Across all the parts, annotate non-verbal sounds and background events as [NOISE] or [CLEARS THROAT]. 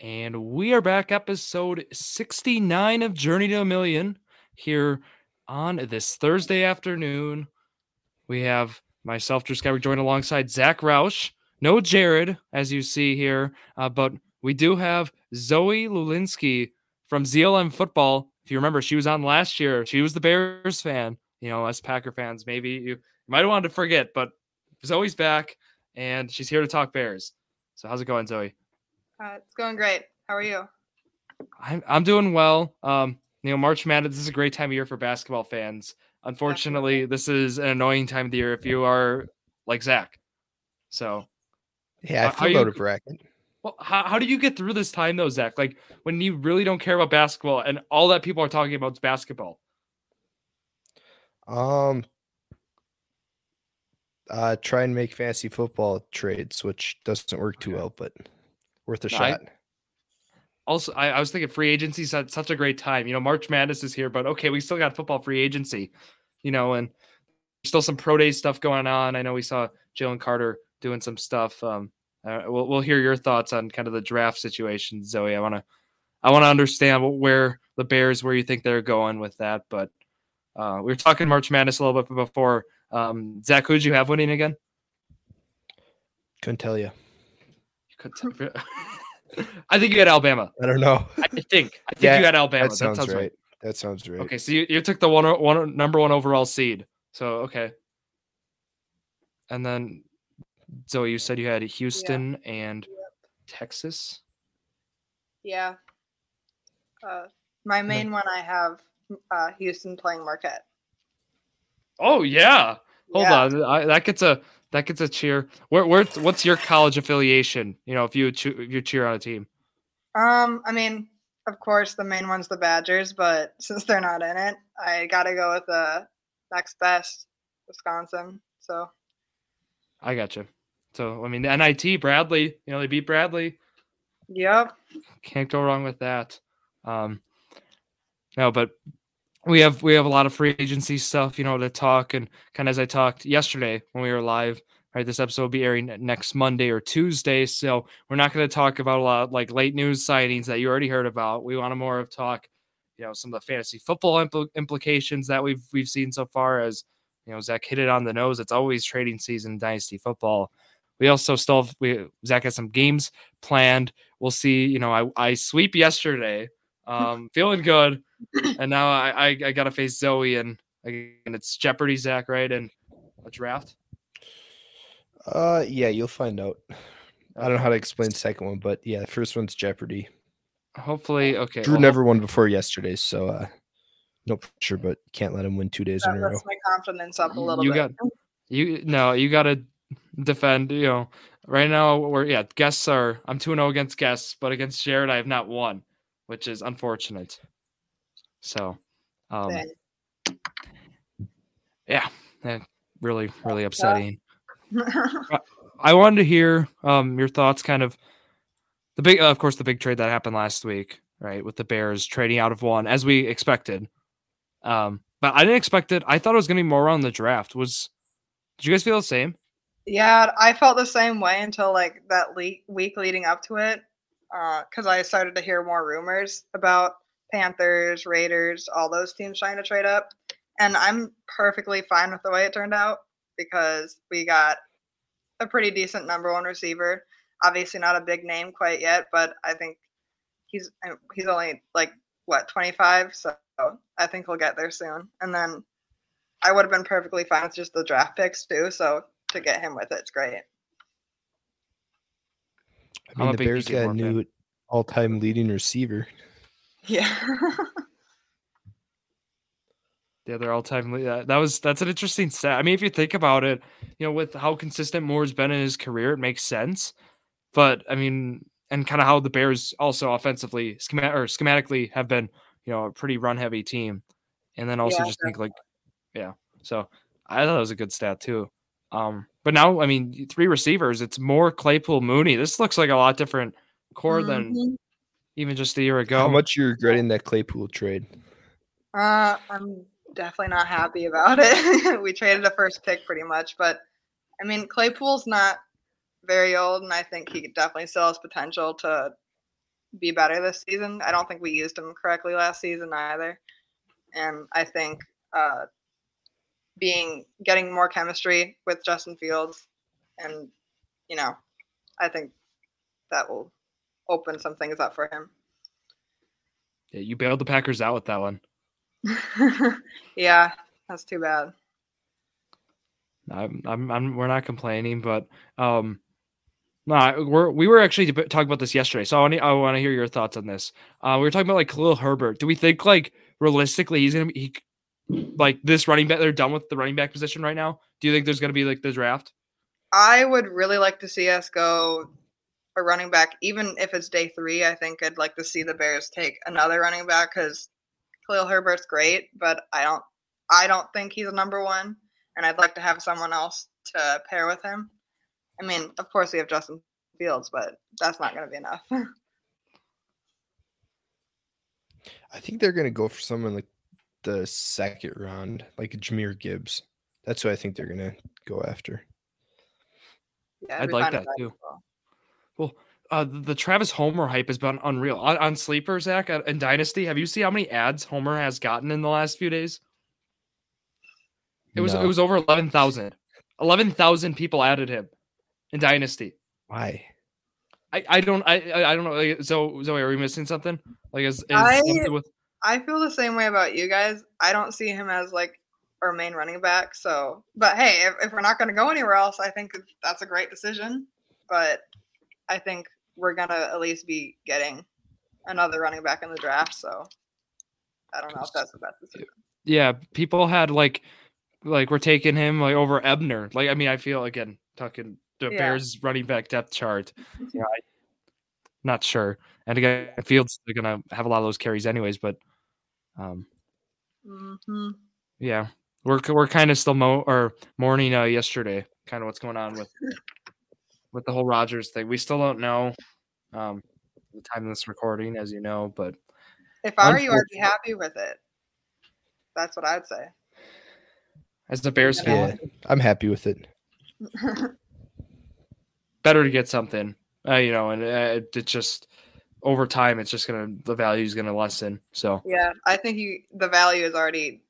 And we are back, episode 69 of Journey to a Million here on this Thursday afternoon. We have myself, Drew Skyberg, joined alongside Zach Rausch. No Jared, as you see here, uh, but we do have Zoe Lulinski from ZLM Football. If you remember, she was on last year. She was the Bears fan. You know, us Packer fans, maybe you, you might have wanted to forget, but Zoe's back and she's here to talk Bears. So how's it going, Zoe? Uh, it's going great. How are you? I'm I'm doing well. Um, you know, March Madness this is a great time of year for basketball fans. Unfortunately, Definitely. this is an annoying time of the year if you are like Zach. So, yeah, I feel about a bracket. Well, how, how do you get through this time though, Zach? Like when you really don't care about basketball and all that people are talking about is basketball. Um, uh, try and make fantasy football trades, which doesn't work too well, but worth a shot. I, also, I, I, was thinking free agency is such a great time. You know, March Madness is here, but okay, we still got football free agency, you know, and still some pro day stuff going on. I know we saw Jalen Carter doing some stuff. Um, uh, we'll, we'll hear your thoughts on kind of the draft situation, Zoe. I want to, I want to understand where the Bears, where you think they're going with that. But uh, we were talking March Madness a little bit before. Um, Zach, who did you have winning again? Couldn't tell you. You couldn't tell. [LAUGHS] I think you had Alabama. I don't know. I think. I think [LAUGHS] yeah, you had Alabama. That sounds, that sounds right. right. That sounds right. Okay, so you, you took the one, one number one overall seed. So okay. And then Zoe, you said you had Houston yeah. and yep. Texas. Yeah. Uh, my main no. one I have uh, Houston playing Marquette. Oh yeah. Hold yeah. on. I, that gets a that gets a cheer. Where, where what's your college affiliation? You know, if you if you cheer on a team. Um, I mean, of course, the main one's the Badgers, but [LAUGHS] since they're not in it, I got to go with the next best, Wisconsin. So. I got you. So I mean, the NIT Bradley, you know, they beat Bradley. Yep. Can't go wrong with that. Um, no, but we have we have a lot of free agency stuff, you know, to talk and kind of as I talked yesterday when we were live. Right, this episode will be airing next Monday or Tuesday, so we're not going to talk about a lot of, like late news sightings that you already heard about. We want to more of talk, you know, some of the fantasy football impl- implications that we've we've seen so far. As you know, Zach hit it on the nose. It's always trading season, dynasty football. We also still have, we Zach has some games planned. We'll see. You know, I I sweep yesterday, [LAUGHS] um, feeling good [CLEARS THROAT] and now I, I, I got to face Zoe, and again, it's Jeopardy, Zach, right? And a draft. Uh, yeah, you'll find out. I don't know how to explain the second one, but yeah, the first one's Jeopardy. Hopefully, okay. Drew well, never won before yesterday, so uh, no pressure, but can't let him win two days that in a row. my confidence up a little you bit. Got, you no, you got to defend. You know, right now we're yeah, guests are. I'm two zero oh against guests, but against Jared, I have not won, which is unfortunate. So, um, yeah, really, really upsetting. I wanted to hear um, your thoughts, kind of the big, uh, of course, the big trade that happened last week, right, with the Bears trading out of one as we expected. Um, but I didn't expect it. I thought it was going to be more on the draft. Was did you guys feel the same? Yeah, I felt the same way until like that le- week leading up to it, because uh, I started to hear more rumors about Panthers, Raiders, all those teams trying to trade up. And I'm perfectly fine with the way it turned out because we got a pretty decent number one receiver. Obviously not a big name quite yet, but I think he's he's only like what 25, so I think he'll get there soon. And then I would have been perfectly fine with just the draft picks too. So to get him with it's great. I mean, the Bears got a new all-time leading receiver. Yeah. yeah, they're all time. That was that's an interesting stat. I mean, if you think about it, you know, with how consistent Moore's been in his career, it makes sense. But I mean, and kind of how the Bears also offensively schemat or schematically have been, you know, a pretty run heavy team. And then also yeah, just think like, yeah. So I thought it was a good stat too. Um, but now I mean, three receivers. It's more Claypool Mooney. This looks like a lot different core mm-hmm. than even just a year ago. How much you're regretting that Claypool trade? Uh, I'm definitely not happy about it. [LAUGHS] we traded a first pick pretty much, but I mean Claypool's not very old, and I think he definitely still has potential to be better this season. I don't think we used him correctly last season either. And I think uh, being getting more chemistry with Justin Fields and you know, I think that will open some things up for him. Yeah, you bailed the Packers out with that one. [LAUGHS] yeah, that's too bad. I'm, I'm, I'm, we're not complaining, but um, no, we're we were actually talking about this yesterday, so I want to I want to hear your thoughts on this. Uh, we were talking about like Khalil Herbert. Do we think like realistically he's gonna be he, like this running back? They're done with the running back position right now. Do you think there's gonna be like the draft? I would really like to see us go a running back, even if it's day three. I think I'd like to see the Bears take another running back because Khalil Herbert's great, but I don't I don't think he's a number one, and I'd like to have someone else to pair with him. I mean, of course we have Justin Fields, but that's not going to be enough. [LAUGHS] I think they're going to go for someone like the second round, like Jahmyr Gibbs. That's who I think they're going to go after. Yeah, I'd like that too. Well, well uh, the Travis Homer hype has been unreal on, on Sleeper, Zach, uh, and Dynasty. Have you seen how many adds Homer has gotten in the last few days? It was no. it was over eleven thousand. Eleven thousand people added him in Dynasty. Why? I, I don't I I don't know. Like, so Zoe, are we missing something? Like is, is I, with... I feel the same way about you guys. I don't see him as like our main running back. So, but hey, if, if we're not going to go anywhere else, I think that's a great decision. But I think we're going to at least be getting another running back in the draft. So I don't know if that's the best decision. Yeah, people had like like we're taking him like over Ebner. Like I mean, I feel again talking the yeah. Bears running back depth chart. [LAUGHS] Yeah, I, not sure. And again, Fields they're gonna have a lot of those carries anyways, but um, mm-hmm. yeah, we're we're kind of still mo- or mourning uh, yesterday, kind of what's going on with with the whole Rodgers thing. We still don't know um, the time of this recording, as you know. But if I were you, I'd be happy with it. That's what I'd say. As the Bears fan, yeah, I'm happy with it. [LAUGHS] Better to get something, uh, you know, and uh, it, just over time, it's just gonna the value is gonna lessen. So yeah, I think you the value is already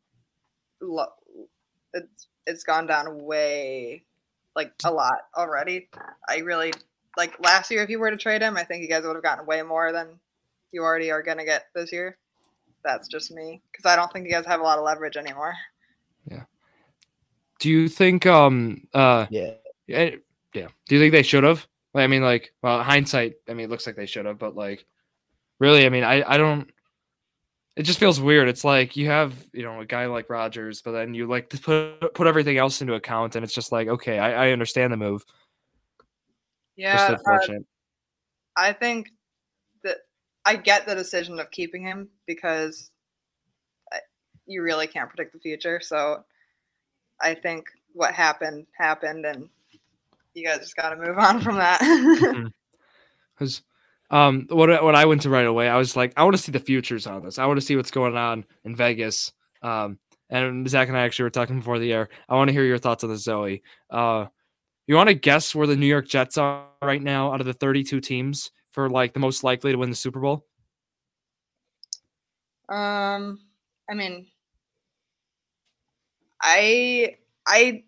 lo- it's it's gone down way like a lot already. I really like last year if you were to trade him, I think you guys would have gotten way more than you already are gonna get this year. That's just me because I don't think you guys have a lot of leverage anymore. Yeah. Do you think? Um. Uh. Yeah. Yeah. Yeah. Do you think they should have? I mean, like, well, hindsight. I mean, it looks like they should have, but like, really, I mean, I I don't it just feels weird. It's like you have, you know, a guy like Rodgers, but then you like to put put everything else into account, and it's just like, okay, I, I understand the move. Yeah, uh, I think that I get the decision of keeping him because you really can't predict the future. So I think what happened happened, and you guys just got to move on from that. [LAUGHS] Because um, what what I went to right away, I was like, I want to see the futures on this. I want to see what's going on in Vegas. Um, and Zach and I actually were talking before the air. I want to hear your thoughts on the Zoe. Uh, you want to guess where the New York Jets are right now out of the 32 teams for like the most likely to win the Super Bowl? Um, I mean, I I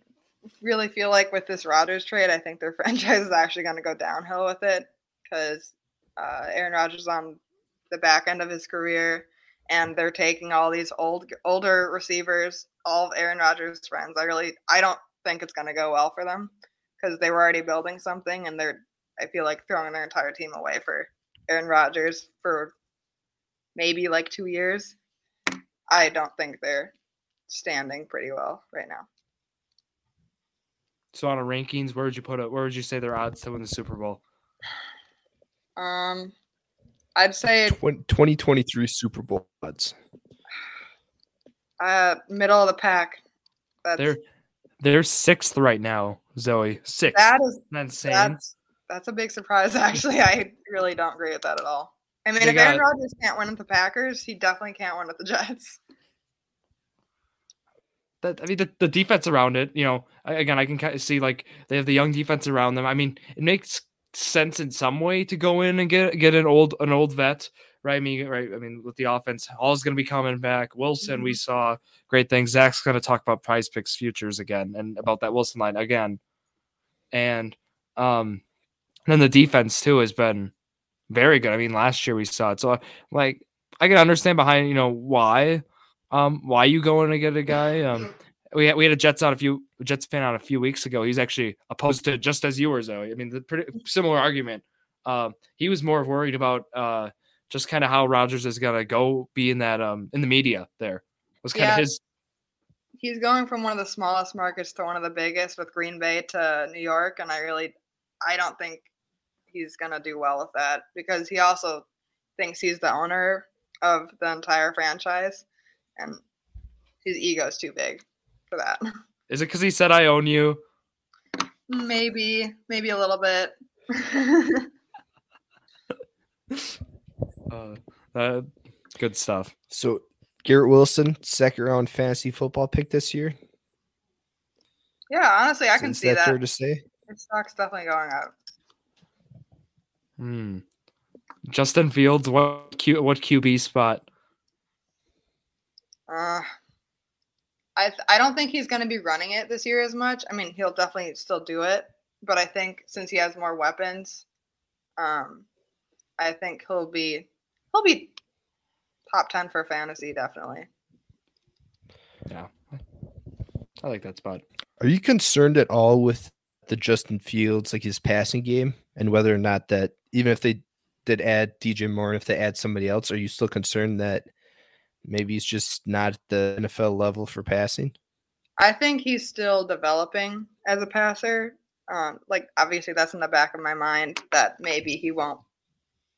really feel like with this Rodgers trade, I think their [LAUGHS] franchise is actually going to go downhill with it because uh, Aaron Rodgers on the back end of his career, and they're taking all these old older receivers, all of Aaron Rodgers' friends. I really I don't think it's going to go well for them because they were already building something, and they're I feel like throwing their entire team away for Aaron Rodgers for maybe like two years. I don't think they're standing pretty well right now. So on a rankings, where would you put it? Where would you say their odds to win the Super Bowl? Um, I'd say 2023 Super Bowl odds. Uh, middle of the pack. That's, they're they're sixth right now, Zoe. Sixth. That is insane. That's that's a big surprise. [LAUGHS] Actually, I really don't agree with that at all. I mean, they if got, Aaron Rodgers can't win with the Packers, he definitely can't win with the Jets. That I mean, the, the defense around it, you know, again, I can kind of see like they have the young defense around them. I mean, it makes sense in some way to go in and get get an old an old vet, right? I mean, right? I mean, with the offense, Hall's going to be coming back. Wilson, we saw great things. Zach's going to talk about PrizePicks futures again and about that Wilson line again, and um, and then the defense too has been very good. I mean, last year we saw it, so like I can understand behind you know why um why you going to get a guy um we had, we had a Jets on a few Jets fan on a few weeks ago. He's actually opposed to just as you were, Zoe. I mean, the pretty similar argument. Um, he was more worried about uh, just kind of how Rodgers is gonna go be in that um in the media. There was kind of Yeah. his. He's going from one of the smallest markets to one of the biggest with Green Bay to New York, and I really, I don't think he's gonna do well with that because he also thinks he's the owner of the entire franchise, and his ego's too big for that. Is it because he said I own you? Maybe, maybe a little bit. [LAUGHS] Uh, uh, good stuff. So Garrett Wilson, second round fantasy football pick this year. yeah, honestly, I can see that that. fair to say? His stock's definitely going up. Hmm. Justin Fields, what Q, what QB spot? Uh, I th- I don't think he's going to be running it this year as much. I mean, he'll definitely still do it, but I think since he has more weapons, um, I think he'll be he'll be top ten for fantasy definitely. Yeah, I like that spot. Are you concerned at all with the Justin Fields, like his passing game, and whether or not that even if they did add DJ Moore, and if they add somebody else, are you still concerned that maybe he's just not at the NFL level for passing? I think he's still developing as a passer. Um, like obviously that's in the back of my mind that maybe he won't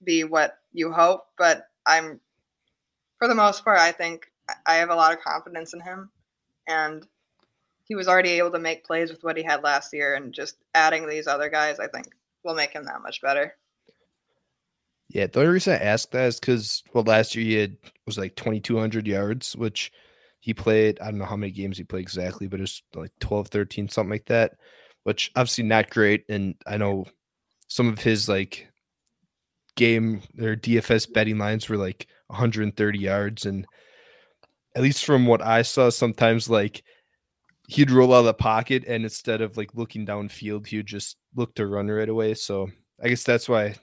be what you hope, but I'm for the most part I think I have a lot of confidence in him and he was already able to make plays with what he had last year and just adding these other guys I think will make him that much better. Yeah, the only reason I asked that is because well, last year he had was like twenty two hundred yards, which he played. I don't know how many games he played exactly, but it's like 12, 13, something like that. Which obviously not great. And I know some of his like game or DFS betting lines were like 130 yards, and at least from what I saw, sometimes like he'd roll out of the pocket, and instead of like looking downfield, he would just look to run right away. So I guess that's why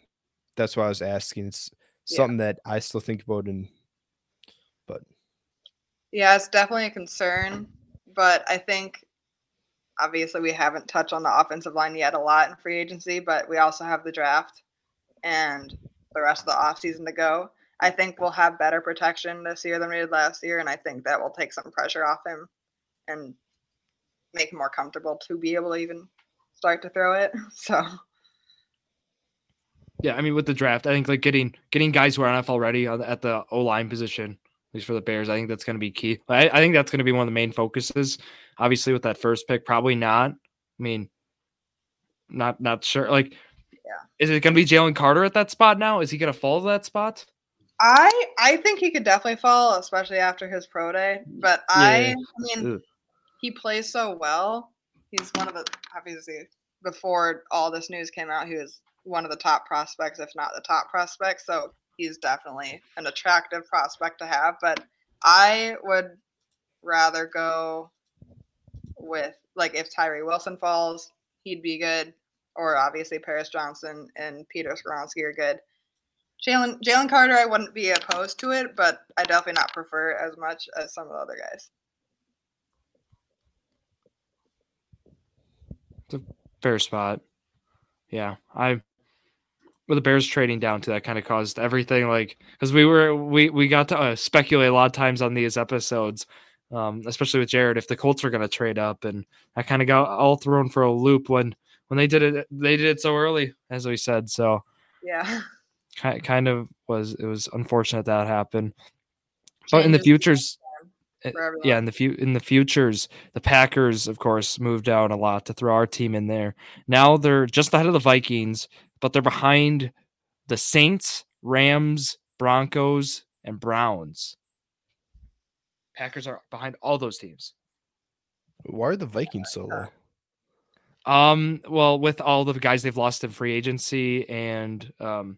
that's why I was asking. It's Yeah. something that I still think about, and but Yeah, it's definitely a concern, but I think obviously we haven't touched on the offensive line yet a lot in free agency, but we also have the draft and the rest of the offseason to go. I think we'll have better protection this year than we did last year, and I think that will take some pressure off him and make him more comfortable to be able to even start to throw it. [LAUGHS] So Yeah, I mean with the draft, I think like getting getting guys who are NFL ready on, at the O line position, at least for the Bears, I think that's going to be key. I, I think that's going to be one of the main focuses. Obviously, with that first pick, probably not. I mean, not not sure. Like, Yeah. is it going to be Jalen Carter at that spot now? Is he going to fall to that spot? I I think he could definitely fall, especially after his pro day. But I, Yeah. I mean, Ugh. he plays so well. He's one of the obviously before all this news came out, he was one of the top prospects, if not the top prospect. So he's definitely an attractive prospect to have. But I would rather go with like if Tyree Wilson falls, he'd be good. Or obviously Paris Johnson and Peter Skoronski are good. Jalen Jalen Carter, I wouldn't be opposed to it, but I definitely not prefer as much as some of the other guys. It's a fair spot. Yeah, I with the Bears trading down to that kind of caused everything like because we were we we got to uh, speculate a lot of times on these episodes, um, especially with Jared if the Colts were going to trade up, and I kind of got all thrown for a loop when when they did it they did it so early as we said so Yeah. ki- kind of was it was unfortunate that happened, but in the futures. Yeah, in the few in the futures, the Packers, of course, moved down a lot to throw our team in there. Now they're just ahead of the Vikings, but they're behind the Saints, Rams, Broncos, and Browns. Packers are behind all those teams. why are the Vikings so low? Um, well, with all the guys they've lost in free agency, and um,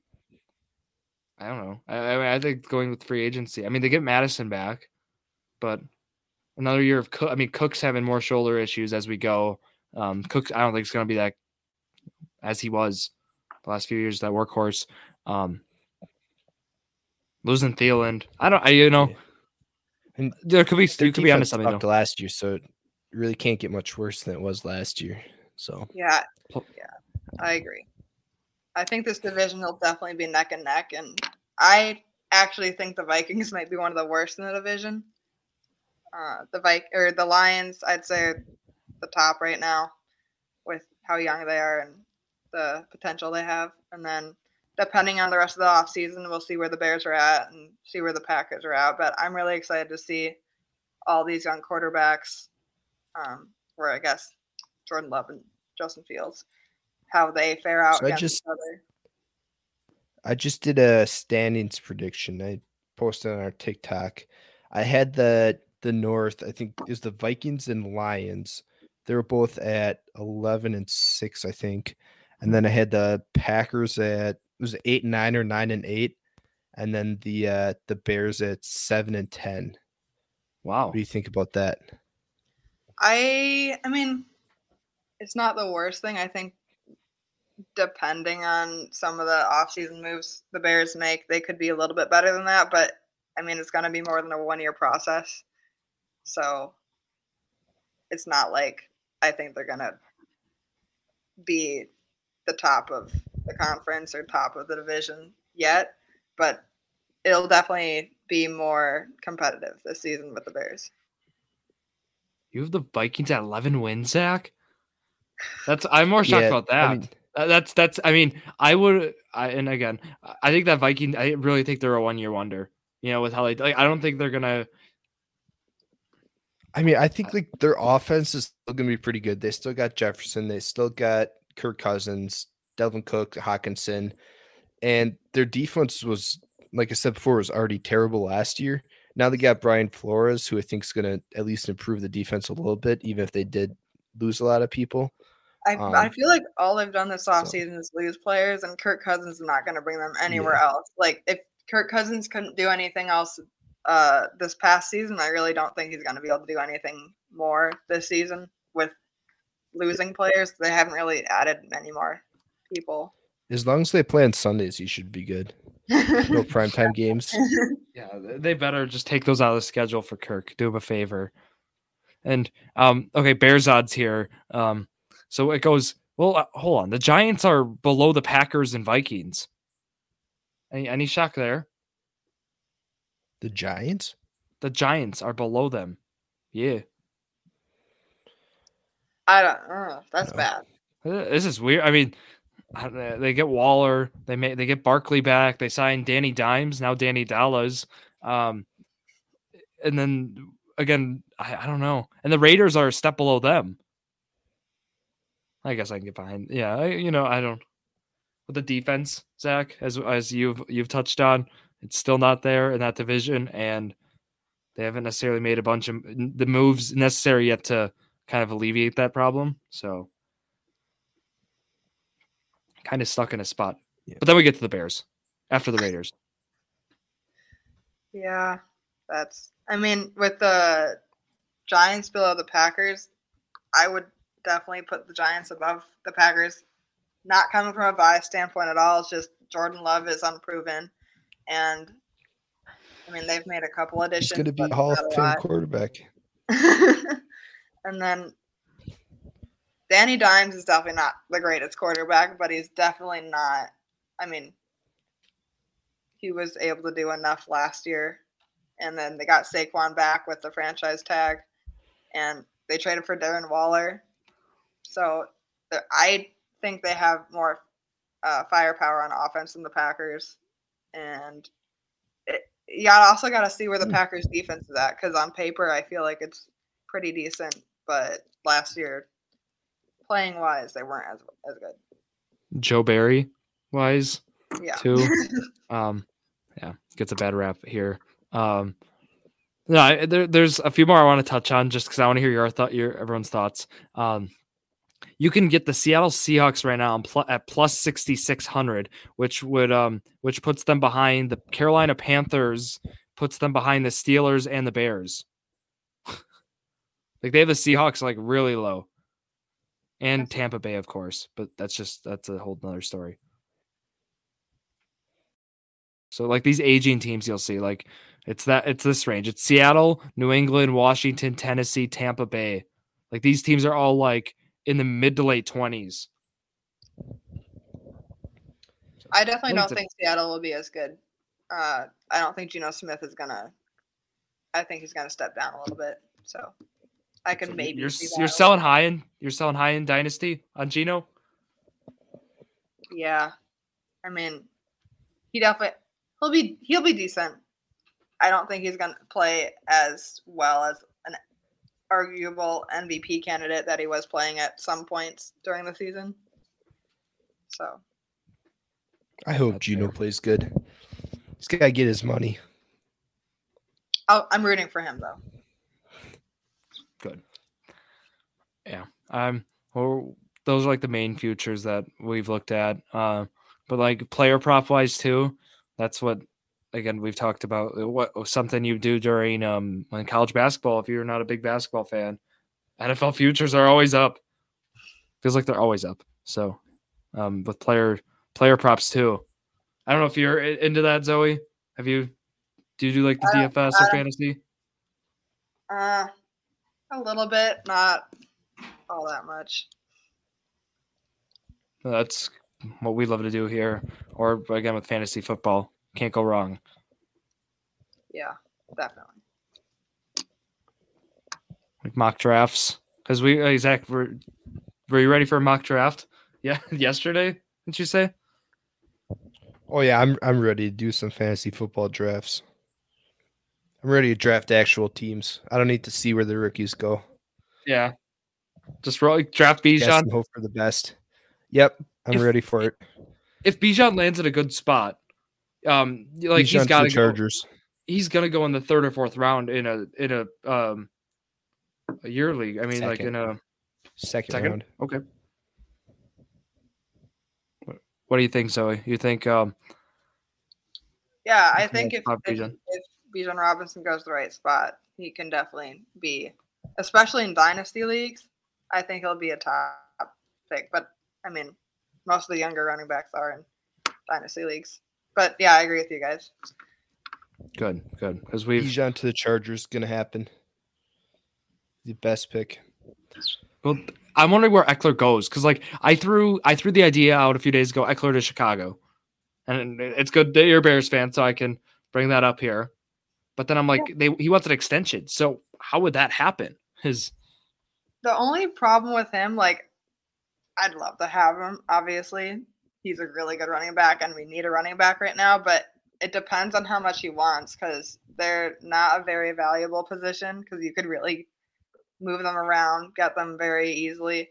I don't know. I, I, I think going with free agency. I mean, they get Madison back, but another year of Cook. I mean, Cook's having more shoulder issues as we go. Um, Cook, I don't think it's going to be that as he was the last few years. That workhorse. Um, losing Thielen, I don't. I you know, Yeah. And there could be their you could be onto defense something. sucked Though. last year, so it really can't get much worse than it was last year. So Yeah, yeah, I agree. I think this division will definitely be neck and neck, and I actually think the Vikings might be one of the worst in the division. Uh, the Vik or the Lions, I'd say, are the top right now, with how young they are and the potential they have. And then, depending on the rest of the offseason, we'll see where the Bears are at and see where the Packers are at. But I'm really excited to see all these young quarterbacks, um, where I guess Jordan Love and Justin Fields, how they fare out So I just- each other. I just did a standings prediction. I posted on our TikTok. I had the the North. I think is the Vikings and Lions. They were both at eleven and six, I think. And then I had the Packers at was eight and nine or nine and eight, and then the uh the Bears at seven and ten. Wow. What do you think about that? I I mean, it's not the worst thing. I think depending on some of the offseason moves the Bears make, they could be a little bit better than that. But I mean, it's going to be more than a one year process. So it's not like I think they're going to be the top of the conference or top of the division yet. But it'll definitely be more competitive this season with the Bears. You have the Vikings at 11 wins, Zach. That's I'm more shocked Yeah, about that. I mean, that's that's. I mean, I would. I and again, I- I think that Viking. I really think they're a one year wonder. You know, with how they. Like, I don't think they're gonna. I mean, I think like their offense is still gonna be pretty good. They still got Jefferson. They still got Kirk Cousins, Dalvin Cook, Hockenson, and their defense was, like I said before, was already terrible last year. Now they got Brian Flores, who I think is gonna at least improve the defense a little bit, even if they did lose a lot of people. I, I Um, feel like all they've done this offseason is lose players, and Kirk Cousins is not going to bring them anywhere Yeah. else. Like, if Kirk Cousins couldn't do anything else uh, this past season, I really don't think he's going to be able to do anything more this season with losing players. They haven't really added many more people. As long as they play on Sundays, he should be good. No [LAUGHS] primetime games. [LAUGHS] Yeah, they better just take those out of the schedule for Kirk. Do him a favor. And um, okay, Bears odds here. Um, so it goes. Well, uh, hold on. The Giants are below the Packers and Vikings. Any any shock there? The Giants. The Giants are below them. Yeah, I don't. Uh, that's No. bad. Uh, this is weird. I mean, I don't know, they get Waller. They may they get Barkley back. They sign Danny Dimes now. Danny Dallas. Um, and then again, I, I don't know. And the Raiders are a step below them. I guess I can get behind. Yeah, I, you know, I don't. With the defense, Zach, as as you've you've touched on, it's still not there in that division, and they haven't necessarily made a bunch of the moves necessary yet to kind of alleviate that problem. So, kind of stuck in a spot. Yeah. But then we get to the Bears after the Raiders. [LAUGHS] Yeah, that's. I mean, with the Giants below the Packers, I would definitely put the Giants above the Packers. Not coming from a bias standpoint at all. It's just Jordan Love is unproven, and I mean they've made a couple additions. He's going to be Hall of Fame quarterback. [LAUGHS] and then Danny Dimes is definitely not the greatest quarterback, but he's definitely not. I mean, he was able to do enough last year, and then they got Saquon back with the franchise tag, and they traded for Darren Waller. So I think they have more uh, firepower on offense than the Packers, and it, you got also got to see where the Hmm. Packers defense is at because on paper I feel like it's pretty decent, but last year, playing wise, they weren't as as good. Joe Barry wise, Yeah. too. [LAUGHS] um, yeah, gets a bad rap here. Um, no, I- there, there's a few more I want to touch on just because I want to hear your thought, your everyone's thoughts. Um, you can get the Seattle Seahawks right now at plus 6600 which would um which puts them behind the Carolina Panthers puts them behind the Steelers and the Bears. [LAUGHS] like they have the Seahawks like really low. And Tampa Bay of course, but that's just that's a whole nother story. So like these aging teams you'll see like it's that it's this range. It's Seattle, New England, Washington, Tennessee, Tampa Bay. Like these teams are all like in the mid to late twenties. I definitely don't think Seattle will be as good. Uh, I don't think Geno Smith is gonna. I think he's gonna step down a little bit. So I can So maybe. you're you're selling high in you're selling high in dynasty on Geno. Yeah, I mean, he definitely he'll be he'll be decent. I don't think he's gonna play as well as arguable MVP candidate that he was playing at some points during the season. So I hope That's Geno fair. plays good. He's got to get his money. I'll, I'm rooting for him though. Good. Yeah. Um. Well, those are like the main futures that we've looked at. Uh, but like player prop wise too, that's what again we've talked about. uh, What something you do during um when college basketball if you're not a big basketball fan. NFL futures are always up. Feels like they're always up. So, um, with player player props too. I don't know if you're into that, Zoe. Have you? Do you do like the don't- DFS or fantasy? Uh, a little bit, not all that much. That's what we love to do here. Or again with fantasy football. Can't go wrong. Yeah, definitely. Like mock drafts. Because we uh, Zach, were were you ready for a mock draft? [LAUGHS] Yeah, yesterday, didn't you say? Oh yeah, I'm I'm ready to do some fantasy football drafts. I'm ready to draft actual teams. I don't need to see where the rookies go. Yeah. Just roll draft Guess Bijan. hope for the best. Yep, I'm If- ready for it. If Bijan lands at a good spot, um like Bijan he's to got the to go, Chargers. he's gonna go in the third or fourth round in a in a um a year league. I mean like in a Second, second. round. Okay. What, what do you think, Zoe? You think um Yeah, I think if, Bob if, Bijan. if Bijan Robinson goes to the right spot, he can definitely be, especially in dynasty leagues. I think he'll be a top pick. But I mean, most of the younger running backs are in dynasty leagues. But yeah, I agree with you guys. good, good. Because we've Bijan to the Chargers gonna happen. The best pick. Well, I'm wondering where Ekeler goes because, like, I threw I threw the idea out a few days ago. Ekeler to Chicago, and it's good that you're a Bears fan, so I can bring that up here. But then I'm like, they he wants an extension, so how would that happen? His The only problem with him, like, I'd love to have him. Obviously, he's a really good running back, and we need a running back right now. But it depends on how much he wants, because they're not a very valuable position. Because you could really move them around, get them very easily,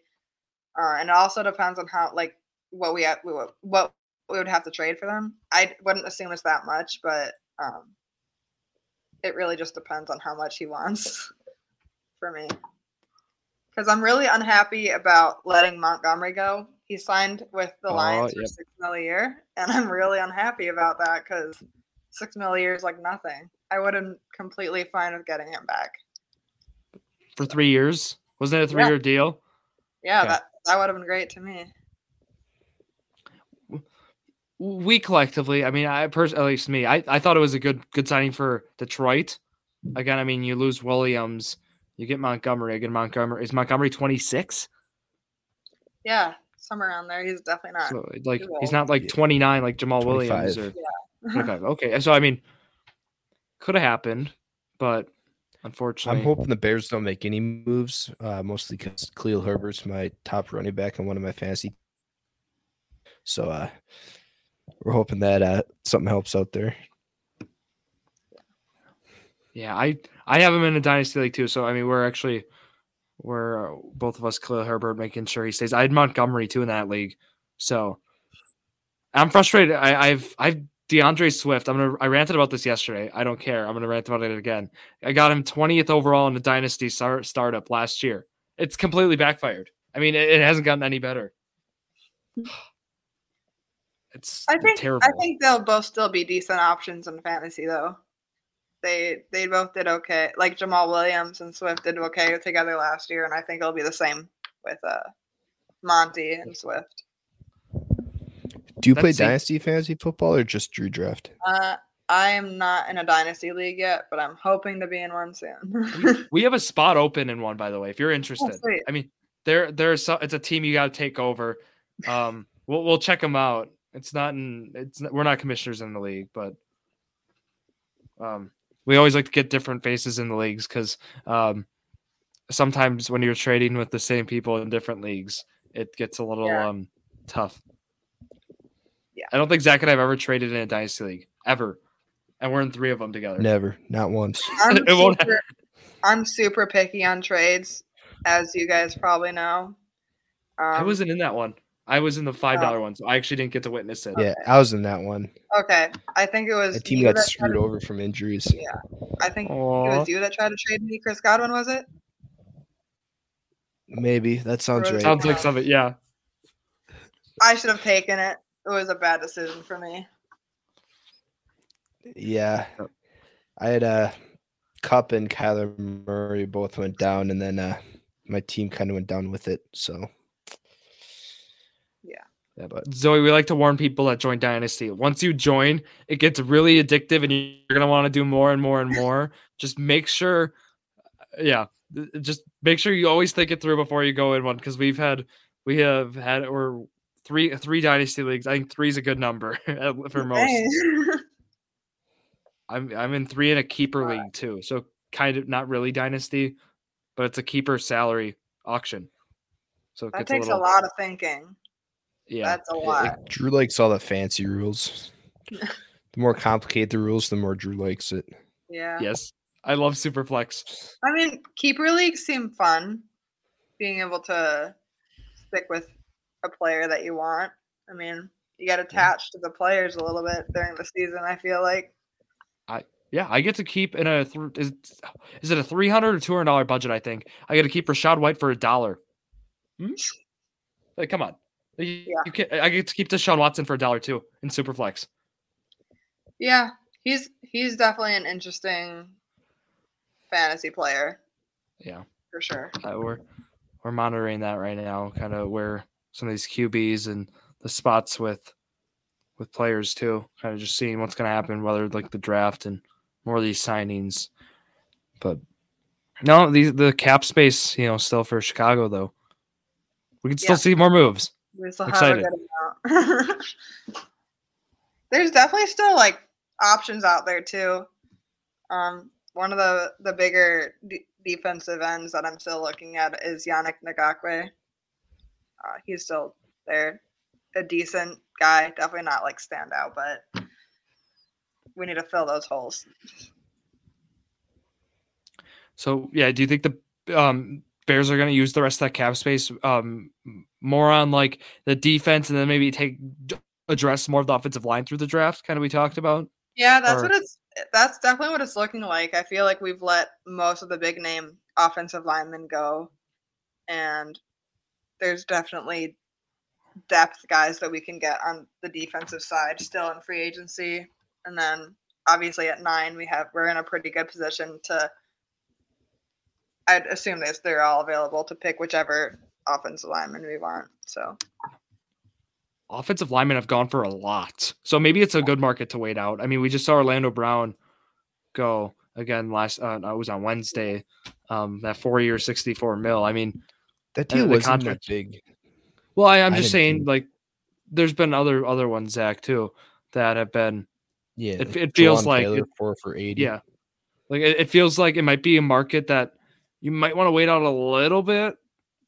uh, and it also depends on how, like, what we have, what we would have to trade for them. I wouldn't assume it's that much, but um, it really just depends on how much he wants [LAUGHS] for me because I'm really unhappy about letting Montgomery go. He signed with the Oh, Lions for yep. six mil a year, and I'm really unhappy about that because six mil a year is like nothing. I would have completely fine with getting him back. for three years wasn't it a three year deal? Yeah, Okay. that that would have been great to me. We collectively, I mean, I personally, at least me, I, I thought it was a good good signing for Detroit. Again, I mean, you lose Williams, you get Montgomery. Again, Montgomery is Montgomery 26. Yeah, somewhere around there. He's definitely not. So like too he's not like Yeah. 29 like Jamaal Williams or 25. Okay, so I mean, could have happened, but unfortunately, I'm hoping the Bears don't make any moves, uh, mostly because Khalil Herbert's my top running back and one of my fantasy. So uh, we're hoping that uh, something helps out there. yeah, I I have him in a dynasty league too. So I mean, we're actually we're uh, both of us Khalil Herbert making sure he stays. I had Montgomery too in that league, so I'm frustrated. I, I've I've D'Andre Swift. I'm gonna I ranted about this yesterday. I don't care. I'm gonna rant about it again. I got him 20th overall in the dynasty start, startup last year. It's completely backfired. I mean, it, it hasn't gotten any better. [SIGHS] It's I think terrible. I think they'll both still be decent options in fantasy though. They they both did okay. Like Jamaal Williams and Swift did okay together last year, and I think it'll be the same with uh Monty and Swift. Do you play Let's see. dynasty fantasy football or just Drew draft? Uh I am not in a dynasty league yet, but I'm hoping to be in one soon. we [LAUGHS] have a spot open in one, by the way. If you're interested, sweet. I mean, there there's so, it's a team you got to take over. Um, we'll we'll check them out. It's not in it's not, we're not commissioners in the league, but um, we always like to get different faces in the leagues because um, sometimes when you're trading with the same people in different leagues, it gets a little Yeah. um tough. Yeah. I don't think Zach and I have ever traded in a dynasty league ever, and we're in three of them together. Never, not once. [LAUGHS] I'm [LAUGHS] It won't super, I'm super picky on trades, as you guys probably know. Um, I wasn't in that one. I was in the five dollar one, so I actually didn't get to witness it. Yeah, I was in that one. okay. I think it was The team got that tried screwed to- over from injuries. Yeah, I think it was you that tried to trade me, Chris Godwin, was it? Maybe that sounds right. Sounds like something. Yeah. I should have taken it. It was a bad decision for me. Yeah, I had uh, Kupp and Kyler Murray both went down, and then uh, my team kind of went down with it. So Yeah, but Zoe, we like to warn people that join Dynasty. Once you join, it gets really addictive, and you're gonna want to do more and more and more. just make sure, yeah, just make sure you always think it through before you go in one, because we've had, we have had, or three three Dynasty leagues. I think three is a good number [LAUGHS] for most. [LAUGHS] I'm I'm in three in a keeper league too, so kind of not really Dynasty, but it's a keeper salary auction. So it that takes a a lot of thinking. Yeah. That's a Yeah, lot. like, Drew likes all the fancy rules. the more complicated the rules, the more Drew likes it. Yeah. Yes, I love Superflex. I mean, keeper leagues seem fun. Being able to stick with a player that you want. I mean, you get attached to the players a little bit during the season. I feel like. I yeah, I get to keep in a th- is is it a three hundred or two hundred dollar budget? I think I get to keep Rachaad White for a dollar. Hmm? Like, come on, you, Yeah. you can I get to keep Deshaun Watson for a dollar too in Superflex. Yeah, he's he's definitely an interesting fantasy player Yeah, for sure. uh, we're we're monitoring that right now, kind of where some of these QBs and the spots with with players too, kind of just seeing what's going to happen, whether like the draft and more of these signings. But no, the the cap space, you know, still for Chicago though. We can still Yeah. see more moves. We still Excited. have a good amount. [LAUGHS] There's definitely still like options out there too. Um, one of the the bigger d- defensive ends that I'm still looking at is Yannick Ngakoue. Uh, he's still there, a decent guy. Definitely not like standout, but we need to fill those holes. So yeah, do you think the um, Bears are going to use the rest of that cap space um, more on like the defense, and then maybe take address more of the offensive line through the draft? Kind of we talked about. Yeah, that's Or- what it's. That's definitely what it's looking like. I feel like we've let most of the big name offensive linemen go, and there's definitely depth guys that we can get on the defensive side still in free agency, and then obviously at nine we have we're in a pretty good position to. I'd assume this they're all available to pick whichever offensive lineman we want. So Offensive linemen have gone for a lot, so maybe it's a good market to wait out. I mean, we just saw Orlando Brown go again last. Uh, it was on Wednesday. Um, that four-year, sixty-four mil. I mean, That Uh, deal wasn't that contract. big. Well, I, I'm I just saying, think- like, there's been other other ones, Zach, too, that have been. Yeah, It- it feels Jawaan like it- four for eighty. Yeah, like it, it feels like it might be a market that you might want to wait out a little bit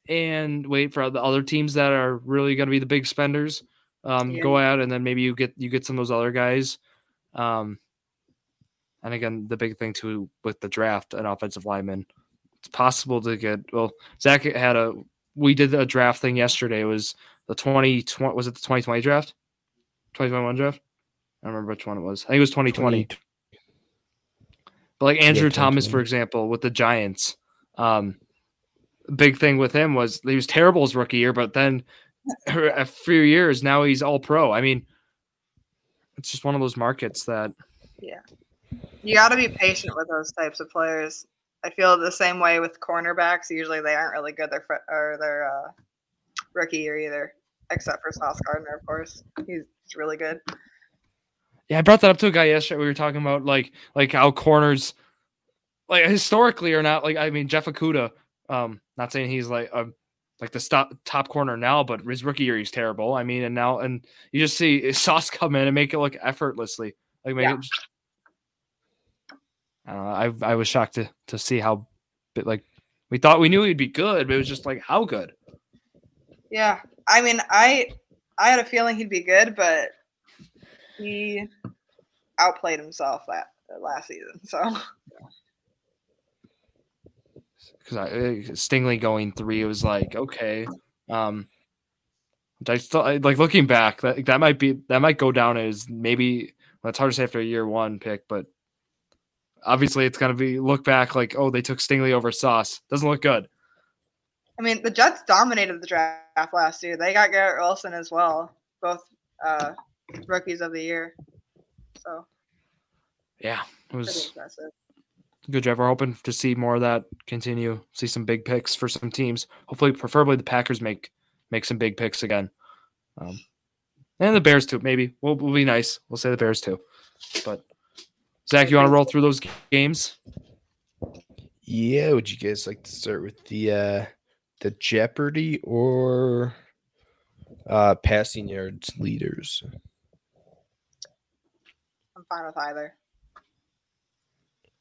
and wait for the other teams that are really going to be the big spenders. Um, go out and then maybe you get you get some of those other guys. Um, and again, the big thing too with the draft, an offensive lineman, it's possible to get. Well, Zach had a. We did a draft thing yesterday. It was the twenty twenty. Was it the twenty twenty draft? Twenty twenty one draft. I don't remember which one it was. I think it was twenty twenty. But like Andrew Thomas, for example, with the Giants, um, big thing with him was he was terrible his rookie year, but then [LAUGHS] a few years now he's all pro. I mean, it's just one of those markets that Yeah, You got to be patient with those types of players. I feel the same way with cornerbacks. Usually they aren't really good their or their uh, rookie year either, except for Sauce Gardner, of course. He's really good. Yeah, I brought that up to a guy yesterday. We were talking about like like how corners, like historically, are not like I mean Jeff Okudah. Um, not saying he's like a like the stop, top corner now, but his rookie year he's terrible. I mean, and now and you just see [LAUGHS] Sauce come in and make it look effortlessly. Like make Yeah. it. Just, I don't know. I I was shocked to to see how, bit like we thought we knew he'd be good, but it was just like how good. Yeah, I mean, I I had a feeling he'd be good, but he outplayed himself that last season. So because I uh, Stingley going three, it was like okay. Um, I still I, like looking back that that might be that might go down as maybe well, it's hard to say after a year one pick, but obviously it's gonna be look back like oh they took Stingley over Sauce doesn't look good. I mean, the Jets dominated the draft last year. They got Garrett Wilson as well, both uh, rookies of the year. So Yeah, it was impressive. Good job. We're hoping to see more of that continue. See some big picks for some teams. Hopefully, preferably the Packers make make some big picks again. Um, and the Bears too. Maybe we'll, we'll be nice. We'll say the Bears too. But Zach, you want to roll through those games? Yeah, would you guys like to start with the uh the Jeopardy or uh passing yards leaders? I'm fine with either.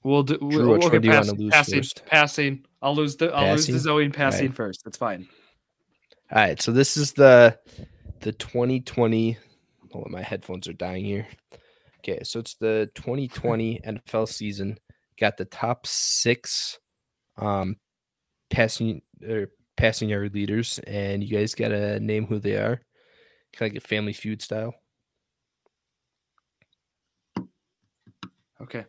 We'll do. Drew, We'll, which we'll get do you wanna passing, lose passing, first? passing. I'll lose the. I'll lose the Passing? Zoe and passing Alright. first. That's fine. All right, so this is the the 2020. Hold on, my headphones are dying here. Okay, so it's the 2020 NFL [LAUGHS] season. Got the top six um passing or passing yard leaders, and you guys gotta name who they are. Kind of like a Family Feud style. Okay.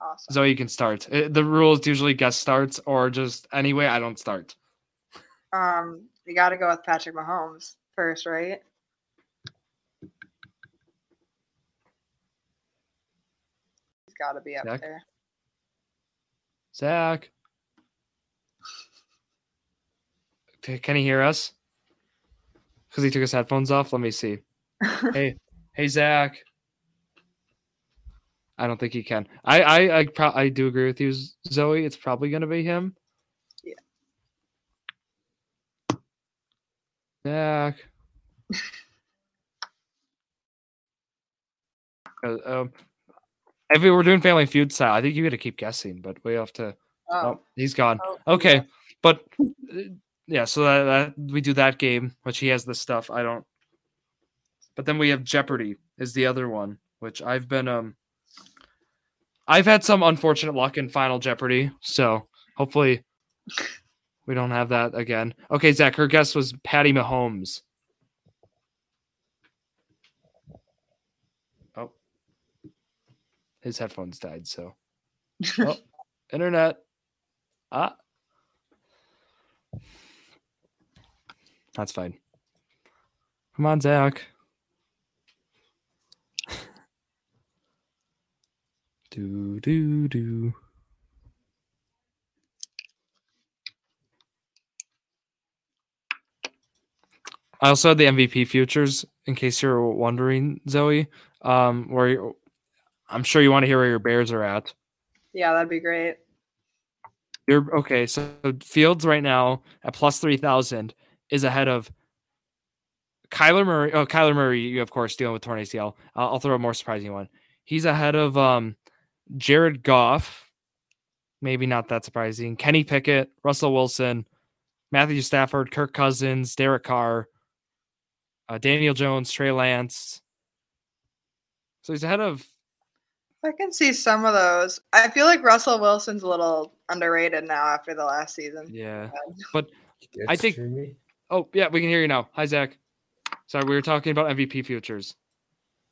Awesome. Zoe, you can start. Uh, The rules usually guest starts or just anyway. I don't start. Um, you got to go with Patrick Mahomes first, right? He's got to be up Zach? there. Zach. Can he hear us? Because he took his headphones off. Let me see. [LAUGHS] Hey, hey, Zach. I don't think he can. I I I, pro- I do agree with you, Zoe. It's probably gonna be him. Yeah. Zach. [LAUGHS] Uh, um, if we were doing Family Feud style, I think you got to keep guessing, but we have to. oh, Oh, he's gone. oh, Okay, but uh, yeah, so that, that we do that game, which he has the stuff. I don't. But then we have Jeopardy is the other one, which I've been um. I've had some unfortunate luck in Final Jeopardy, so hopefully we don't have that again. Okay, Zach, her guess was Patty Mahomes. Oh, his headphones died, so [LAUGHS] oh, internet. Ah. That's fine. Come on, Zach. Do do do. I also had the MVP futures in case you're wondering, Zoe. Um, where I'm sure you want to hear where your Bears are at. yeah, that'd be great. You're okay. So Fields right now at plus three thousand is ahead of Kyler Murray. Oh, Kyler Murray, you of course dealing with torn ACL. I'll, I'll throw a more surprising one. He's ahead of um Jared Goff. Maybe not that surprising. Kenny Pickett, Russell Wilson, Matthew Stafford, Kirk Cousins, Derek Carr, uh, Daniel Jones, Trey Lance. So he's ahead of I can see some of those. I feel like Russell Wilson's a little underrated now after the last season. yeah. but I think- hear? Oh yeah, we can hear you now. Hi Zach. Sorry, we were talking about MVP futures.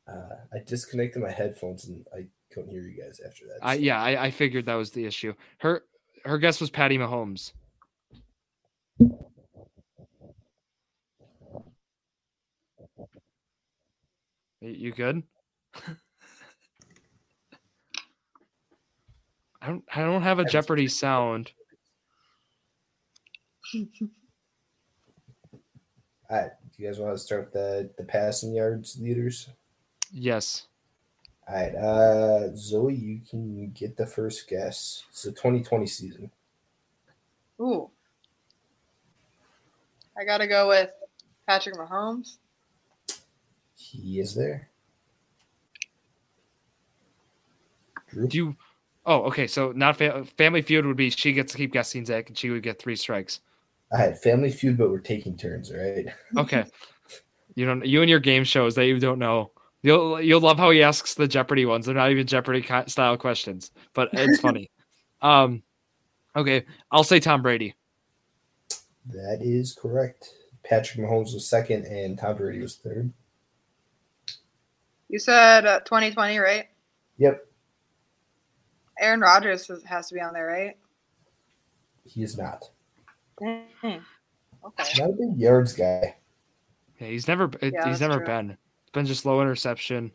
Uh, I disconnected my headphones and I couldn't hear you guys after that. I, yeah, I, I figured that was the issue. Her her guess was Patty Mahomes. You good? [LAUGHS] I don't I don't have a Jeopardy sound. [LAUGHS] All right. Do you guys want to start the the passing yards leaders? Yes. All right. Uh, Zoe, you can get the first guess. It's the 2020 season. Ooh. I gotta go with Patrick Mahomes. He is there. Drew? Do you? Oh, okay. So not fa- Family Feud would be she gets to keep guessing Zach, and she would get three strikes. I had Family Feud, but we're taking turns, right? Okay. [LAUGHS] you don't. You and your game shows that you don't know. You'll you'll love how he asks the Jeopardy ones. They're not even Jeopardy style questions, but it's funny. [LAUGHS] um, okay. I'll say Tom Brady. That is correct. Patrick Mahomes was second, and Tom Brady was third. You said uh, 2020, right? Yep, Aaron Rodgers has- has to be on there, right? he is not. Dang. Okay. Not a big yards guy. Yeah, he's never. Yeah, he's never true. been. It's been just low interception.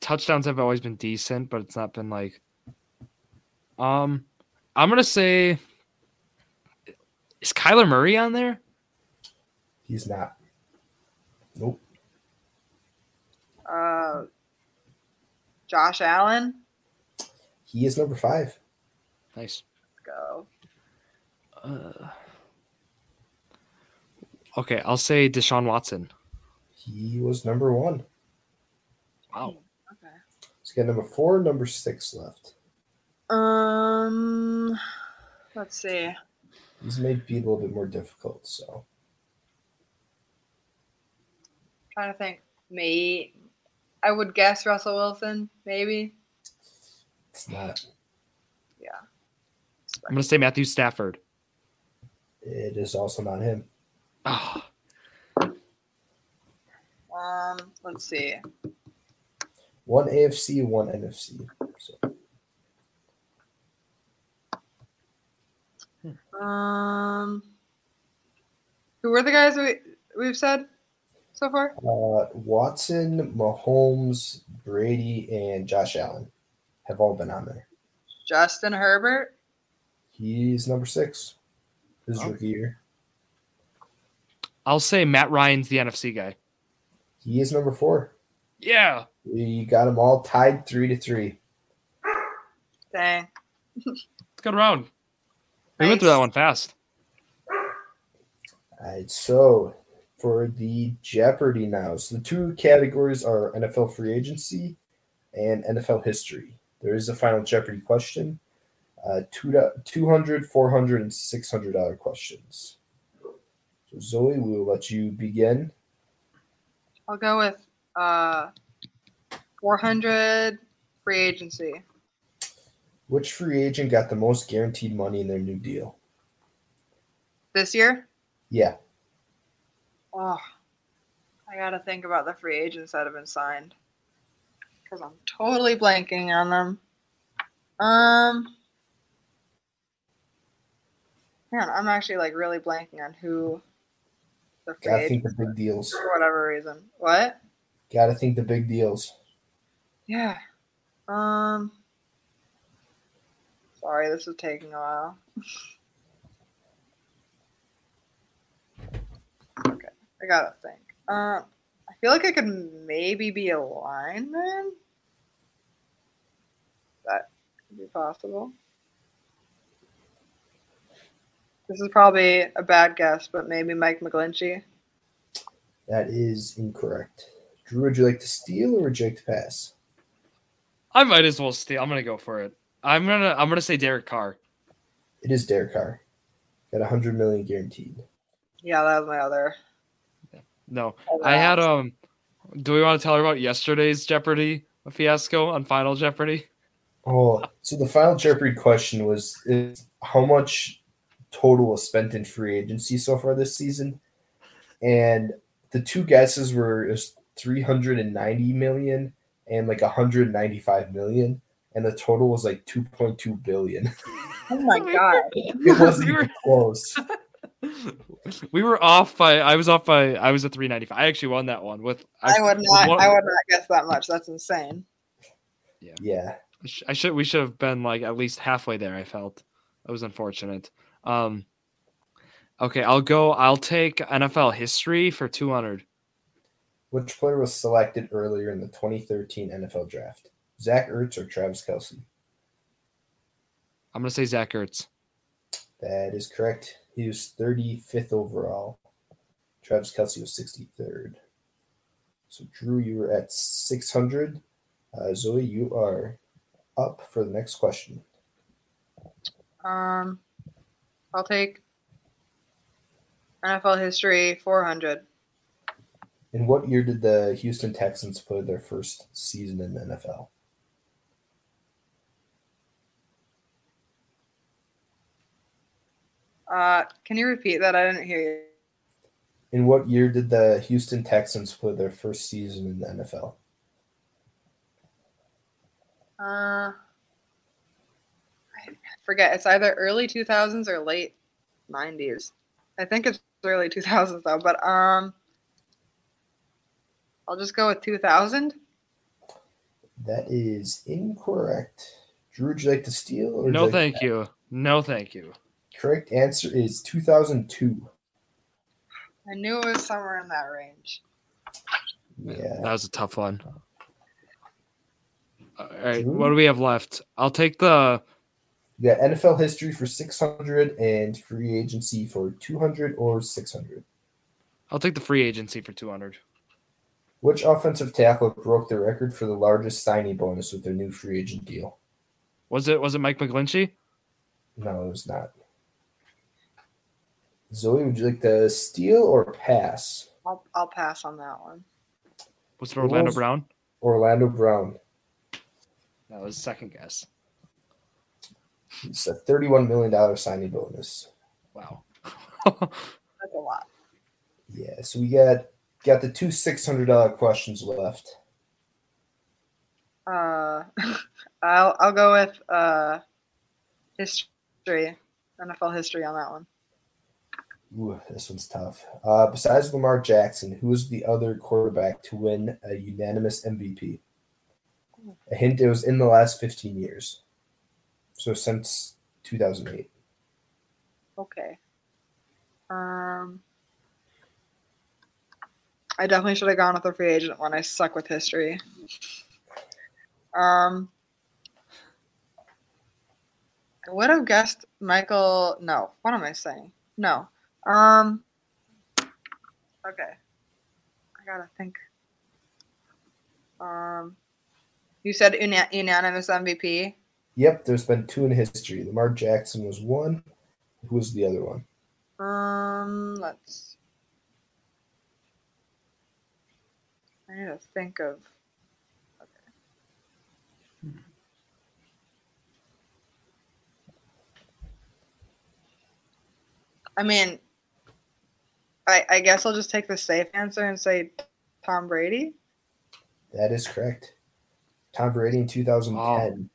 Touchdowns have always been decent, but it's not been like. Um, I'm gonna say. Is Kyler Murray on there? He's not. Nope. Uh, Josh Allen. He is number five. Nice. Let's go. Uh, okay, I'll say Deshaun Watson. He was number one. Wow. Okay. He's got number four, number six left. Um, let's see. These may be a little bit more difficult. So trying to think. Me, I would guess Russell Wilson, maybe. it's not. Yeah. I'm gonna say Matthew Stafford. It is also not him. Oh, Um, let's see. One AFC, one NFC. So Um, who were the guys we we've said so far? uh, Watson, Mahomes, Brady, and Josh Allen have all been on there. Justin Herbert. He's number six. His Oh. rookie year. I'll say Matt Ryan's the NFC guy. He is number four. Yeah. You got them all tied three to three. Dang. Let's go around. We went through that one fast. All right, so for the Jeopardy now, so the two categories are NFL free agency and NFL history. There is a final Jeopardy question, uh, two, 200 400 and $600 questions. So Zoe, we will let you begin. I'll go with uh, 400 free agency. Which free agent got the most guaranteed money in their new deal? This year? Yeah, Oh, I gotta think about the free agents that have been signed because I'm totally blanking on them. Um, man, I'm actually like really blanking on who the free gotta think the big deals. for whatever reason. What? Gotta think the big deals. Yeah. Um. Sorry, this is taking a while. [LAUGHS] okay, I gotta think. Um, I feel like I could maybe be a lineman. That could be possible. This is probably a bad guess, but maybe Mike McGlinchey. That is incorrect. Drew, would you like to steal or would you like to pass? I might as well steal. I'm gonna go for it. I'm gonna I'm gonna say Derek Carr. It is Derek Carr. Got a hundred million guaranteed. Yeah, that was my other. No, I had um. Do we want to tell her about yesterday's Jeopardy fiasco on Final Jeopardy? Oh, so the final Jeopardy question was is how much total was spent in free agency so far this season? And the two guesses were is 390 million and like 195 million. And the total was like 2.2 billion. [LAUGHS] Oh my [LAUGHS] god! It wasn't [LAUGHS] We were- even close. we were off by. I was off by. I was at 395. I actually won that one with. I would not one- I would not guess that much. That's insane. Yeah. I sh- I should. We should have been like at least halfway there. I felt It was unfortunate. Um. Okay, I'll go. I'll take NFL history for 200. Which player was selected earlier in the 2013 NFL draft? Zach Ertz or Travis Kelce? I'm gonna say Zach Ertz. That is correct. He was 35th overall. Travis Kelce was 63rd. So Drew, you were at 600. Uh, Zoe, you are up for the next question. Um, I'll take NFL history 400. In what year did the Houston Texans play their first season in the NFL? Uh, can you repeat that? I didn't hear you. In what year did the Houston Texans play their first season in the NFL? Uh, forget. It's either early 2000s or late 90s. I think it's early 2000s though. But um, I'll just go with 2000. That is incorrect. Drew, would you like to steal? Or would No, like thank pass? you. No, thank you. Correct answer is 2002. I knew it was somewhere in that range. Yeah. That was a tough one. All right, Drew? what do we have left? I'll take the. You got NFL history for 600 and free agency for 200 or 600. I'll take the free agency for 200. Which offensive tackle broke the record for the largest signing bonus with their new free agent deal? Was it was it Mike McGlinchey? No, it was not. Zoe, would you like to steal or pass? I'll I'll pass on that one. Was it Orlando Wolves. Brown? Orlando Brown. That was second guess. It's a $31 million signing bonus. Wow. [LAUGHS] That's a lot. Yeah, so we got got the two $600 questions left. Uh, [LAUGHS] I'll I'll go with uh history, NFL history on that one. Ooh, this one's tough. Uh, besides Lamar Jackson, who was the other quarterback to win a unanimous MVP? A hint: it was in the last 15 years, so since 2008. Okay. Um, I definitely should have gone with the free agent one. I suck with history. Um, I would have guessed Michael. No, what am I saying? No. Um. Okay. I gotta think. Um, you said una- unanimous MVP. Yep, there's been two in history. Lamar Jackson was one. Who was the other one? Um, let's. I need to think of. Okay. I mean, I I guess I'll just take the safe answer and say Tom Brady. That is correct. Tom Brady in 2010.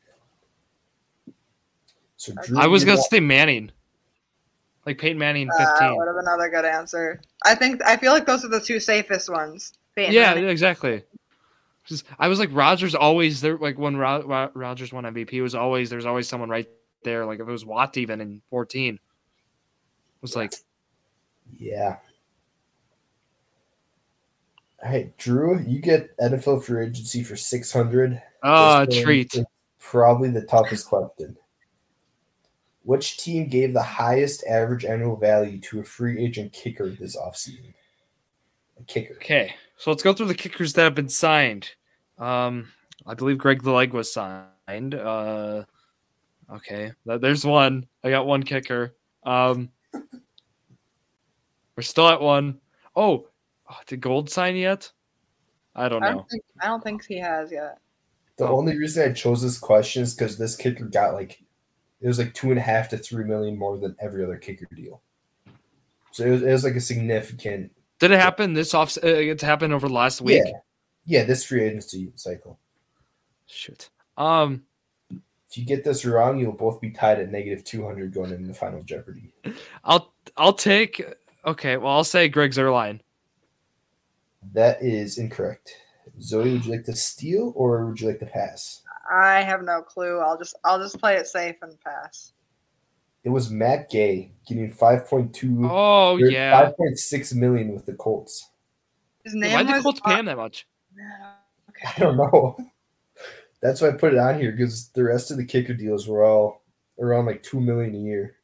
So Drew, I was gonna say Manning, like Peyton Manning, Uh, That 15. would have been another good answer. I think I feel like those are the two safest ones. Peyton yeah, Manning. exactly. Just- I was like Rodgers always there. Like when Ro- Ro- Rodgers won MVP, it was always there's always someone right there. Like if it was Watt even in 14, it was like Yeah. All right, Drew, you get NFL free agency for 600. ah This treat. Probably the toughest question. Which team gave the highest average annual value to a free agent kicker this offseason? A kicker. Okay, so let's go through the kickers that have been signed. Um, I believe Greg the Leg was signed. Uh, okay, there's one. I got one kicker. Um, [LAUGHS] we're still at one. Oh, oh, did Gould sign yet? I don't I know. don't think I don't think he has yet. The Oh. only reason I chose this question is because this kicker got like it was like two and a half to three million more than every other kicker deal. So it was, it was like a significant Did it happen this off? Uh, it happened over the last week. Yeah. Yeah, this free agency cycle. Shoot. Um, If you get this wrong, you'll both be tied at negative two hundred going into the final Jeopardy. I'll I'll take. Okay, well, I'll say Greg Zuerlein. That is incorrect. Zoe, would you like to steal or would you like to pass? I have no clue. I'll just I'll just play it safe and pass. It was Matt Gay getting five point two. Oh yeah. five point six million with the Colts. His name Why did the Colts pay him that much? Okay. [LAUGHS] I don't know. That's why I put it on here because the rest of the kicker deals were all around like two million a year.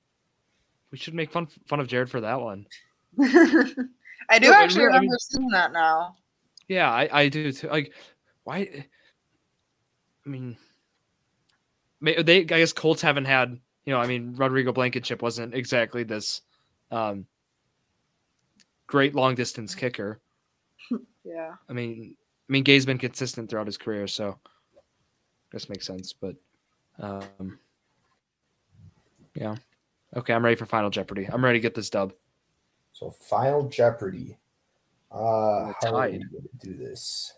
We should make fun fun of Jared for that one. [LAUGHS] I do No, actually really, I remember seeing that now. Yeah, I, I do too. Like, why? I mean, they I guess Colts haven't had you know. I mean, Rodrigo Blankenship wasn't exactly this um, great long distance kicker. [LAUGHS] Yeah. I mean, I mean, Gay's been consistent throughout his career, so this makes sense. But um, yeah, okay, I'm ready for Final Jeopardy. I'm ready to get this dub. So Final Jeopardy. Uh, how are we going to do this?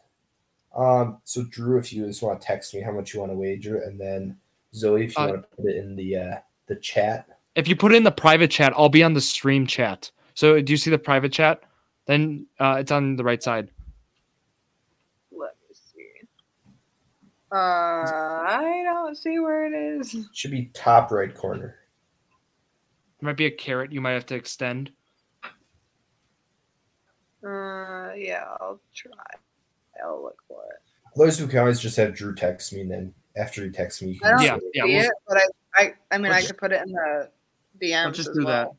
Um, so Drew, if you just want to text me how much you want to wager, and then Zoe, if you Uh, want to put it in the uh, the chat. If you put it in the private chat, I'll be on the stream chat. So do you see the private chat? Then uh, it's on the right side. Let me see. Uh, I don't see where it is. Should be top right corner. There might be a carrot you might have to extend. Uh, yeah, I'll try. I'll look for it. Those who can always just have Drew text me, and then after he texts me, you I can don't Yeah, say- yeah, we'll- it, but I, I, I mean, I Let's- could put it in the DMs. just as do that.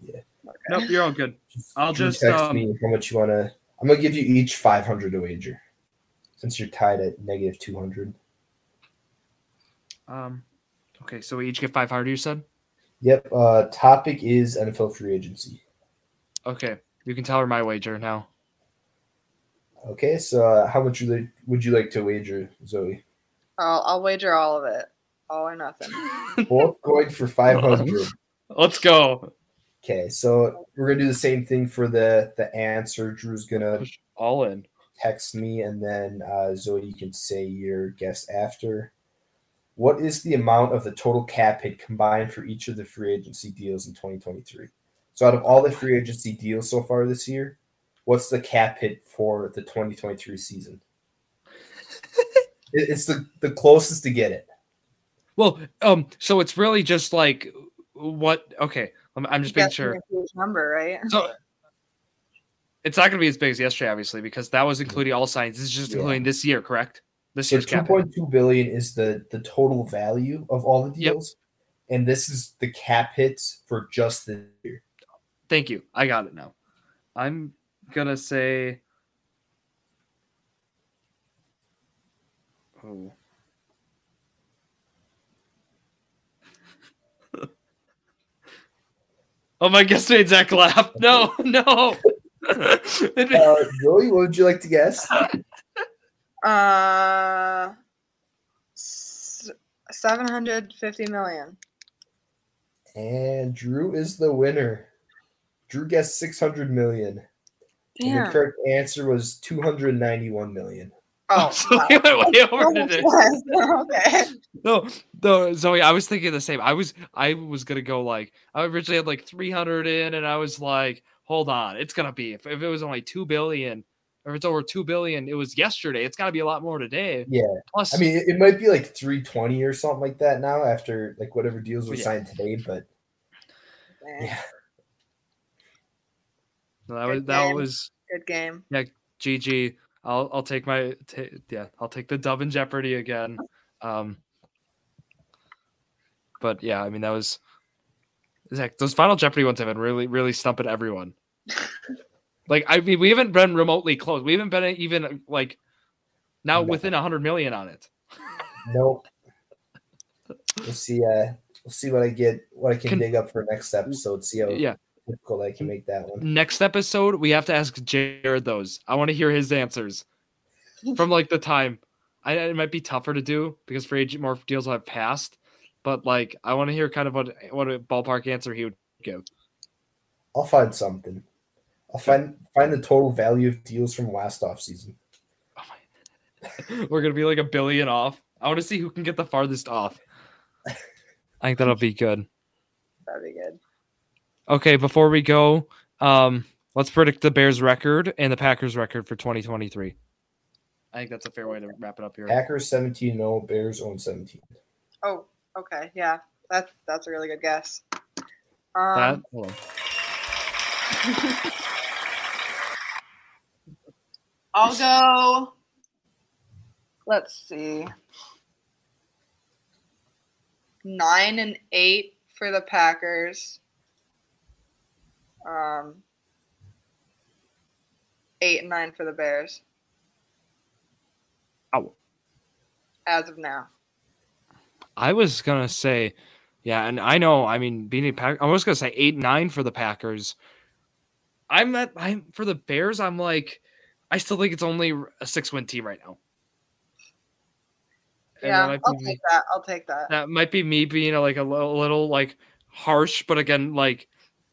Yeah. Okay. Nope, you're all good. I'll Drew just, text um, me how much you want to. I'm gonna give you each 500 to wager, since you're tied at negative 200. Um, okay, so we each get 500. You said. Yep. Uh, topic is NFL free agency. Okay, you can tell her my wager now. Okay, so uh, how much would you, like, would you like to wager, Zoe? I'll, I'll wager all of it, all or nothing. [LAUGHS] Both going for 500. Let's go. Okay, so we're gonna do the same thing for the the answer. Drew's gonna Push all in. text me, and then uh, Zoe, you can say your guess after. What is the amount of the total cap hit combined for each of the free agency deals in 2023? So, out of all the free agency deals so far this year, what's the cap hit for the 2023 season? [LAUGHS] It's the, the closest to get it. Well, um, so it's really just like what? Okay, I'm, I'm just making Guessing sure. huge number, right? So it's not going to be as big as yesterday, obviously, because that was including all signs. This is just Yeah. including this year, correct? This So year's cap. hit. 2.2 billion is the the total value of all the Yep. deals, and this is the cap hits for just the year. Thank you. I got it now. I'm gonna say. Oh. oh my guest made Zach laugh. [LAUGHS] No, no. [LAUGHS] Uh, Zoe, what would you like to guess? [LAUGHS] Uh, 750 million. And Drew is the winner. Drew guessed 600 million. And the correct answer was 291 million. Oh, [LAUGHS] so wow. way over much today. less. okay. No, no, Zoe. I was thinking the same. I was, I was gonna go like I originally had like three hundred in, and I was like, hold on, it's gonna be if, if it was only two billion, or if it's over two billion, it was yesterday. It's got to be a lot more today. Yeah. Plus, I mean, it, it might be like 320 or something like that now after like whatever deals were Yeah. signed today, but Dang, yeah. that was Good that game. was Good game. Yeah, GG. I'll I'll take my ta yeah. I'll take the dub in Jeopardy again. Um, but yeah, I mean that was. Zach, those final Jeopardy ones have been really, really stumping everyone. [LAUGHS] like, I mean, we haven't been remotely close. We haven't been even like now No. within a hundred million on it. Nope. [LAUGHS] We'll see. Uh, we'll see what I get, what I can, Can- dig up for next episode. See how Yeah. Difficult I can make that one. Next episode, we have to ask Jared those. I want to hear his answers [LAUGHS] from like the time. I it might be tougher to do because free agent more deals will have passed, but like I want to hear kind of what what a ballpark answer he would give. I'll find something. I'll find find the total value of deals from last off season. Oh my. [LAUGHS] We're gonna be like a billion off. I want to see who can get the farthest off. [LAUGHS] I think that'll be good. That'd be good. Okay, before we go, um, let's predict the Bears record and the Packers record for 2023. I think that's a fair way to wrap it up here. Packers 17 0, Bears own 17. Oh, okay, yeah, that's that's a really good guess. That, Um, [LAUGHS] hold on. I'll go. Let's see. Nine and eight for the Packers. Um, eight and nine for the Bears. Ow. As of now. I was gonna say, yeah, and I know. I mean, being a pack, I was gonna say eight nine for the Packers. I'm at. I'm for the Bears. I'm like, I still think it's only a six win team right now. And yeah, I'll take that. I'll take that. that might be me being a, like a little, little like harsh, but again, like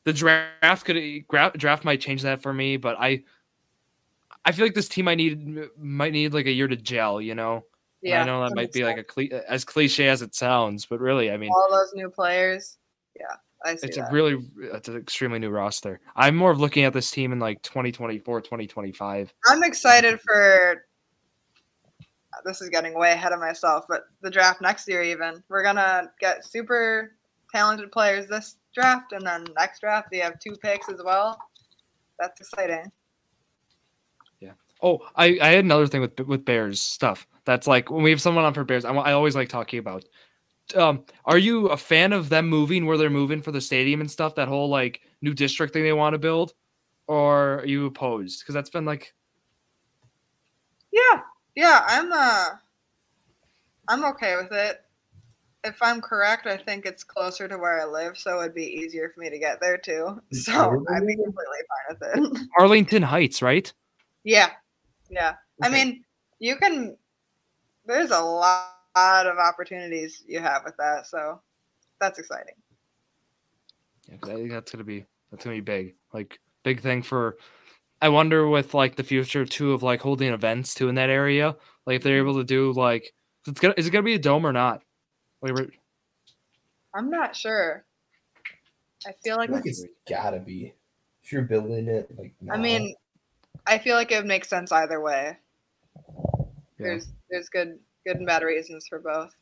the draft could draft might change that for me. But I, I feel like this team I need might need like a year to gel. You know, And Yeah, I know that might be like a as cliche as it sounds, but really, I mean, all those new players. Yeah, I see it's that. a really it's an extremely new roster. I'm more of looking at this team in like 2024, 2025. I'm excited for. This is getting way ahead of myself, but the draft next year, even we're gonna get super talented players this draft, and then next draft they have two picks as well. That's exciting. Yeah. Oh, I, I had another thing with with Bears stuff. That's like when we have someone on for Bears, I, I always like talking about. Um, are you a fan of them moving where they're moving for the stadium and stuff? That whole like new district thing they want to build, or are you opposed? Because that's been like Yeah, yeah, I'm uh, I'm okay with it. If I'm correct, I think it's closer to where I live, so it'd be easier for me to get there too. So I'd be completely fine with it. Arlington Heights, right? Yeah, yeah. I mean, you can. There's a lot of opportunities you have with that, so that's exciting. Yeah, I think that's gonna be that's gonna be big, like big thing for. I wonder with like the future too of like holding events too in that area. Like if they're mm-hmm. able to do like, it's gonna is it gonna be a dome or not? Like, we're- I'm not sure. I feel like I think it's gotta be. If you're building it, like, I mean, I feel like it would make sense either way. Yeah. There's there's good good and bad reasons for both.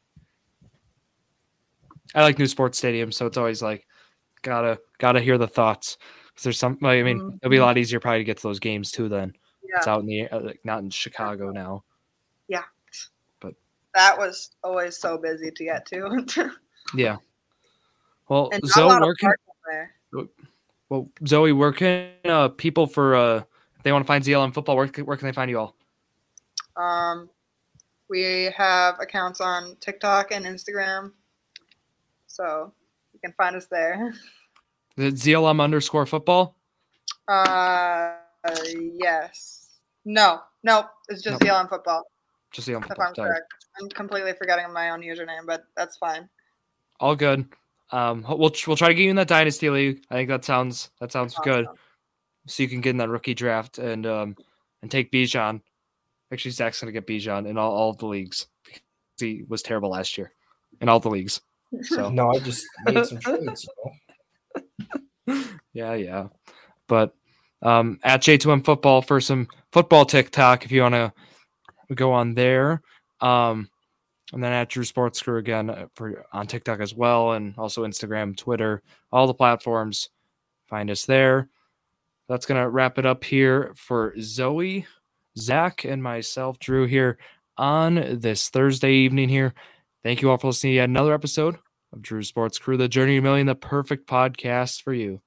I like new sports stadiums, so it's always like gotta gotta hear the thoughts. 'Cause there's some, I mean, it'll be a lot easier probably to get to those games too. Then Yeah, it's out in the uh, like not in Chicago now. That was always so busy to get to, [LAUGHS] Yeah. Well, and not a Zoe, where can well Zoe, where can uh, people for uh, if they want to find ZLM football? Where can, where can they find you all? Um, we have accounts on TikTok and Instagram, so you can find us there. Is it ZLM underscore football? Uh, yes. No, no, it's just Nope. yelling football. Just ZLM If football. I'm correct, I'm completely forgetting my own username, but that's fine. All good. Um, we'll we'll try to get you in that dynasty league. I think that sounds that sounds good. So you can get in that rookie draft and um and take Bijan. Actually, Zach's gonna get Bijan in all, all of the leagues he was terrible last year in all the leagues. So [LAUGHS] No, I just made some trades. You [LAUGHS] yeah, yeah. But um at J2M football for some football TikTok if you wanna go on there. Um and then at Drew Sports Crew again uh, for on TikTok as well, and also Instagram, Twitter, all the platforms. Find us there. That's gonna wrap it up here for Zoe, Zach, and myself, Drew, here on this Thursday evening. Here, thank you all for listening to yet another episode of Drew Sports Crew, the Journey to Million, the perfect podcast for you.